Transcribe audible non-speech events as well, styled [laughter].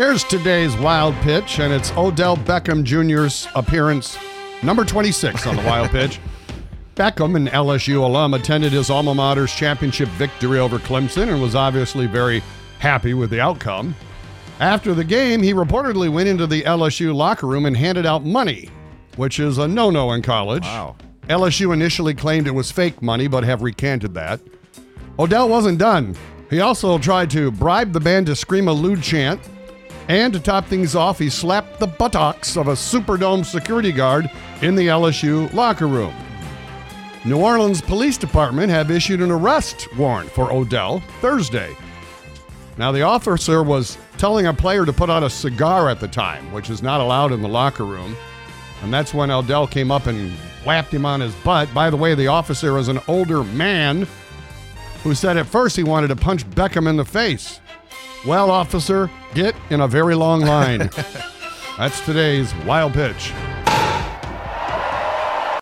Here's today's wild pitch, and it's Odell Beckham Jr.'s appearance, number 26 on the wild pitch. [laughs] Beckham, an LSU alum, attended his alma mater's championship victory over Clemson and was obviously very happy with the outcome. After the game, he reportedly went into the LSU locker room and handed out money, which is a no no in college. Wow. LSU initially claimed it was fake money, but have recanted that. Odell wasn't done. He also tried to bribe the band to scream a lewd chant. And to top things off, he slapped the buttocks of a Superdome security guard in the LSU locker room. New Orleans Police Department have issued an arrest warrant for Odell Thursday. Now, the officer was telling a player to put out a cigar at the time, which is not allowed in the locker room. And that's when Odell came up and whapped him on his butt. By the way, the officer is an older man who said at first he wanted to punch Beckham in the face. Well, officer, get in a very long line. [laughs] that's today's wild pitch.